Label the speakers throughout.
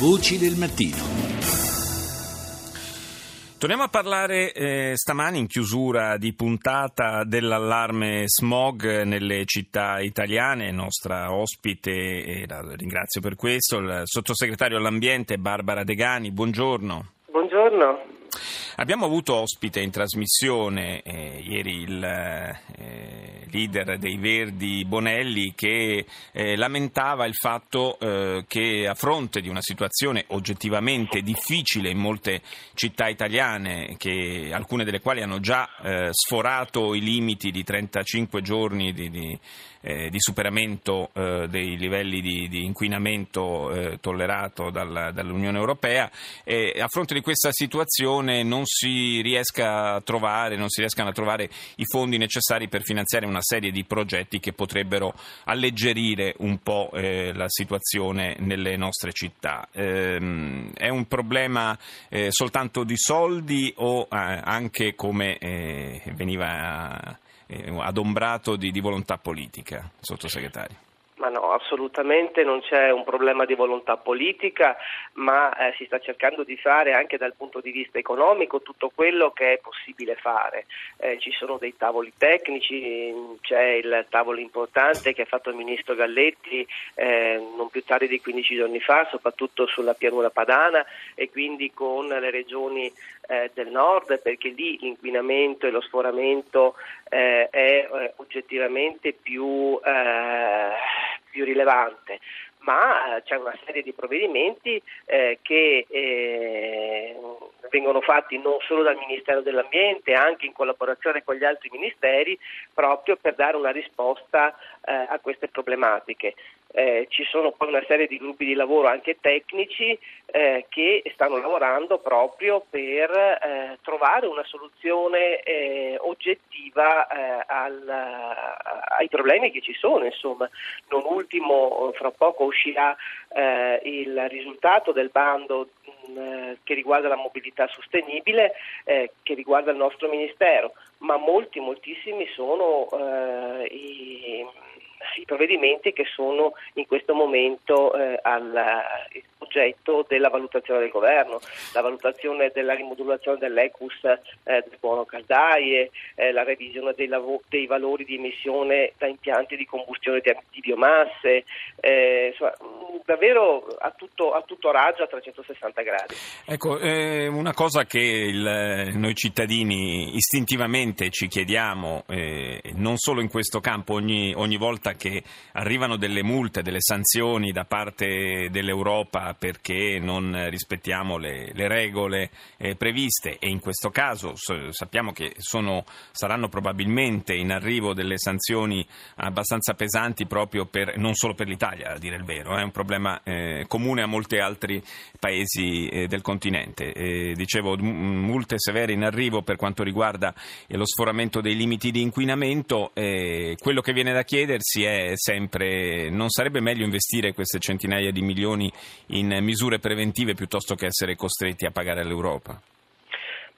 Speaker 1: Voci del mattino.
Speaker 2: Torniamo a parlare eh, stamani in chiusura di puntata dell'allarme smog nelle città italiane. Nostra ospite, e la ringrazio per questo, il sottosegretario all'ambiente Barbara Degani. Buongiorno.
Speaker 3: Buongiorno.
Speaker 2: Abbiamo avuto ospite in trasmissione eh, ieri il eh, leader dei Verdi Bonelli che eh, lamentava il fatto eh, che a fronte di una situazione oggettivamente difficile in molte città italiane, che, alcune delle quali hanno già eh, sforato i limiti di 35 giorni di, di eh, di superamento dei livelli di, di inquinamento tollerato dal, dall'Unione Europea a fronte di questa situazione non si riesca a trovare, non si riescano a trovare i fondi necessari per finanziare una serie di progetti che potrebbero alleggerire un po' eh, la situazione nelle nostre città. Ehm, è un problema eh, soltanto di soldi o eh, anche come veniva eh, adombrato di, di volontà politica, sottosegretario.
Speaker 3: Ma no, assolutamente non c'è un problema di volontà politica, ma eh, si sta cercando di fare anche dal punto di vista economico tutto quello che è possibile fare. Eh, ci sono dei tavoli tecnici, c'è il tavolo importante che ha fatto il ministro Galletti eh, non più tardi di 15 giorni fa, soprattutto sulla pianura padana e quindi con le regioni eh, del nord, perché lì l'inquinamento e lo sforamento eh, è eh, oggettivamente più più rilevante, ma eh, c'è una serie di provvedimenti eh, che eh, vengono fatti non solo dal Ministero dell'Ambiente, anche in collaborazione con gli altri ministeri, proprio per dare una risposta eh, a queste problematiche. Eh, ci sono poi una serie di gruppi di lavoro anche tecnici eh, che stanno lavorando proprio per eh, trovare una soluzione eh, oggettiva eh, al, ai problemi che ci sono. Insomma. Non ultimo, fra poco uscirà eh, il risultato del bando mh, che riguarda la mobilità sostenibile, che riguarda il nostro Ministero, ma molti, moltissimi sono i i provvedimenti che sono in questo momento eh, al, oggetto della valutazione del governo, la valutazione della rimodulazione dell'ECUS eh, del buono caldaie, eh, la revisione dei, lav- dei, valori di emissione da impianti di combustione di, di biomasse, eh, insomma, davvero a tutto, a tutto raggio a 360 gradi.
Speaker 2: Ecco, eh, una cosa che il, noi cittadini istintivamente ci chiediamo, eh, non solo in questo campo, ogni, ogni volta che arrivano delle multe, delle sanzioni da parte dell'Europa perché non rispettiamo le, le regole eh, previste. E in questo caso so, sappiamo che sono, saranno probabilmente in arrivo delle sanzioni abbastanza pesanti proprio per, non solo per l'Italia, a dire il vero, è un problema eh, comune a molti altri paesi eh, del continente. dicevo, multe severe in arrivo per quanto riguarda eh, lo sforamento dei limiti di inquinamento, quello che viene da chiedersi è sempre non sarebbe meglio investire queste centinaia di milioni in misure preventive piuttosto che essere costretti a pagare all'Europa?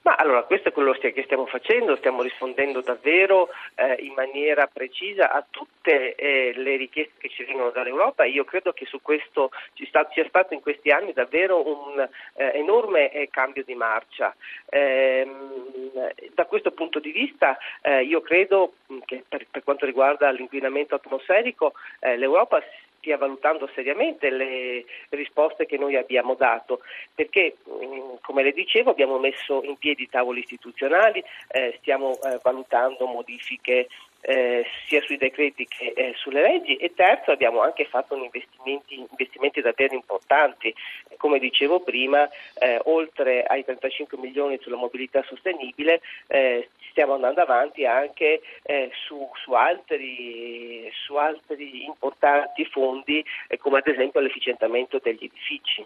Speaker 3: Ma allora questo è quello che stiamo facendo, stiamo rispondendo davvero eh, in maniera precisa a tutte eh, le richieste che ci vengono dall'Europa io credo che su questo ci sta, sia stato in questi anni davvero un eh, enorme eh, cambio di marcia. Ehm, da questo punto di vista eh, io credo che per, per, quanto riguarda l'inquinamento atmosferico eh, l'Europa stia valutando seriamente le risposte che noi abbiamo dato, perché mm, come le dicevo abbiamo messo in piedi tavoli istituzionali, eh, stiamo eh, valutando modifiche eh, sia sui decreti che eh, sulle leggi e terzo abbiamo anche fatto investimenti, investimenti davvero importanti, come dicevo prima, eh, oltre ai 35 milioni sulla mobilità sostenibile eh, stiamo andando avanti anche eh, su, su, altri, su, altri, importanti fondi eh, come ad esempio l'efficientamento degli edifici.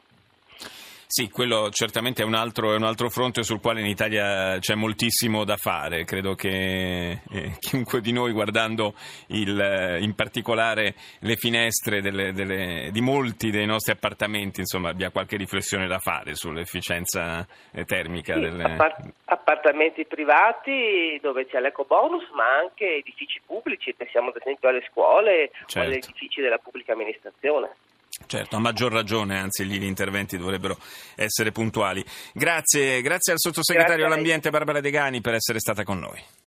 Speaker 2: Sì, quello certamente è un, altro, è un, altro, fronte sul quale in Italia c'è moltissimo da fare. Credo che eh, chiunque di noi, guardando il, eh, in particolare le finestre delle, delle, di molti dei nostri appartamenti, insomma, abbia qualche riflessione da fare sull'efficienza eh, termica.
Speaker 3: Sì,
Speaker 2: delle...
Speaker 3: appart- appartamenti privati dove c'è l'eco bonus, ma anche edifici pubblici, pensiamo ad esempio alle scuole certo. o agli edifici della pubblica amministrazione.
Speaker 2: Certo, a maggior ragione, anzi gli interventi dovrebbero essere puntuali. Grazie, grazie al sottosegretario all'ambiente Barbara Degani per essere stata con noi.